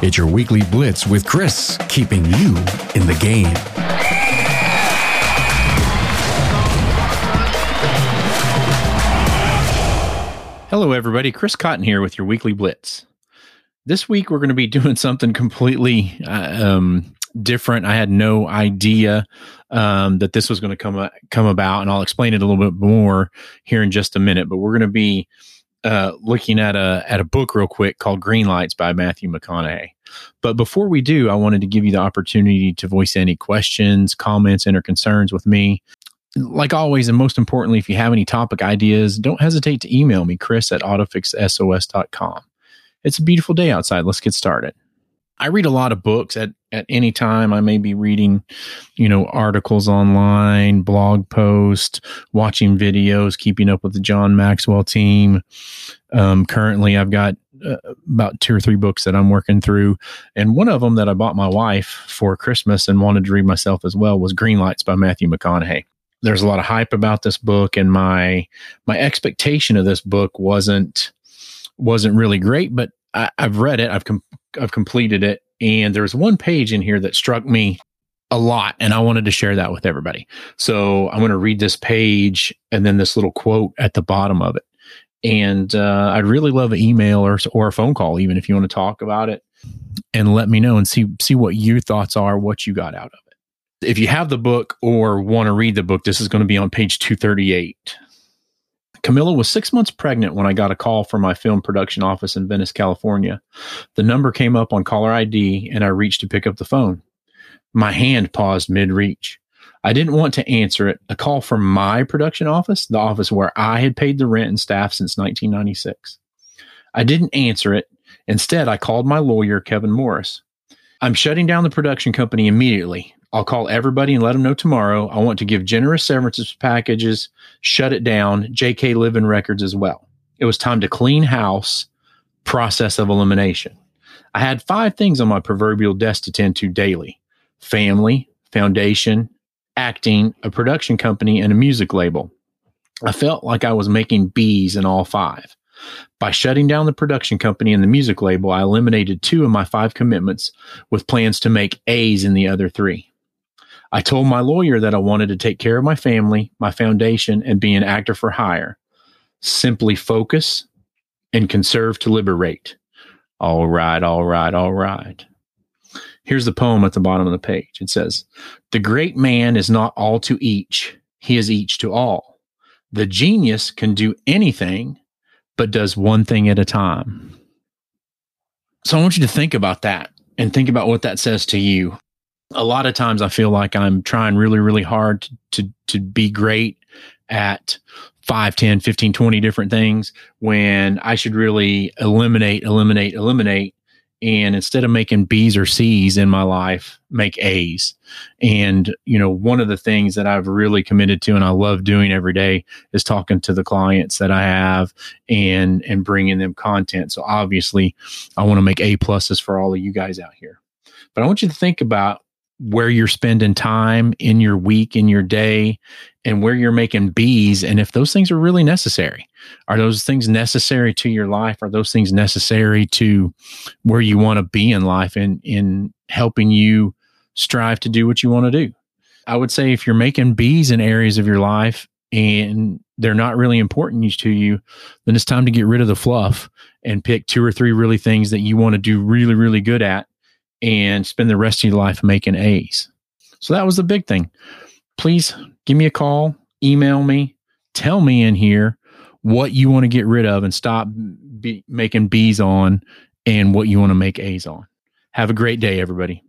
It's your weekly blitz with Chris, keeping you in the game. Hello, everybody. Chris Cotton here with your weekly blitz. This week, we're going to be doing something completely uh, um, different. I had no idea um, that this was going to come uh, come about, and I'll explain it a little bit more here in just a minute. But we're going to be uh, looking at a at a book real quick called Green Lights by Matthew McConaughey. But before we do, I wanted to give you the opportunity to voice any questions, comments, and or concerns with me. Like always, and most importantly, if you have any topic ideas, don't hesitate to email me, Chris at autofixsos.com. It's a beautiful day outside. Let's get started. I read a lot of books at, at any time. I may be reading, you know, articles online, blog posts, watching videos, keeping up with the John Maxwell team. Um, currently, I've got uh, about two or three books that I'm working through. And one of them that I bought my wife for Christmas and wanted to read myself as well was Green Lights by Matthew McConaughey. There's a lot of hype about this book, and my my expectation of this book wasn't wasn't really great, but I, have read it. I've com- I've completed it, and there's one page in here that struck me a lot, and I wanted to share that with everybody. So I'm going to read this page and then this little quote at the bottom of it. And uh, I'd really love an email or or a phone call, even if you want to talk about it, and let me know and see see what your thoughts are, what you got out of it. If you have the book or want to read the book, this is going to be on page 238. Camila was six months pregnant when I got a call from my film production office in Venice, California. The number came up on caller ID and I reached to pick up the phone. My hand paused mid reach. I didn't want to answer it. A call from my production office, the office where I had paid the rent and staff since 1996. I didn't answer it. Instead, I called my lawyer, Kevin Morris. I'm shutting down the production company immediately. I'll call everybody and let them know tomorrow. I want to give generous severance packages, shut it down, JK Living Records as well. It was time to clean house, process of elimination. I had five things on my proverbial desk to tend to daily family, foundation, acting, a production company, and a music label. I felt like I was making B's in all five. By shutting down the production company and the music label, I eliminated two of my five commitments with plans to make A's in the other three. I told my lawyer that I wanted to take care of my family, my foundation, and be an actor for hire. Simply focus and conserve to liberate. All right, all right, all right. Here's the poem at the bottom of the page. It says, The great man is not all to each, he is each to all. The genius can do anything, but does one thing at a time. So I want you to think about that and think about what that says to you a lot of times I feel like I'm trying really, really hard to, to, to be great at 5, 10, 15, 20 different things when I should really eliminate, eliminate, eliminate. And instead of making B's or C's in my life, make A's. And, you know, one of the things that I've really committed to and I love doing every day is talking to the clients that I have and, and bringing them content. So obviously I want to make A pluses for all of you guys out here. But I want you to think about where you're spending time in your week, in your day, and where you're making B's, and if those things are really necessary. Are those things necessary to your life? Are those things necessary to where you want to be in life and in helping you strive to do what you want to do? I would say if you're making B's in areas of your life and they're not really important to you, then it's time to get rid of the fluff and pick two or three really things that you want to do really, really good at and spend the rest of your life making A's. So that was the big thing. Please give me a call, email me, tell me in here what you want to get rid of and stop be, making B's on and what you want to make A's on. Have a great day, everybody.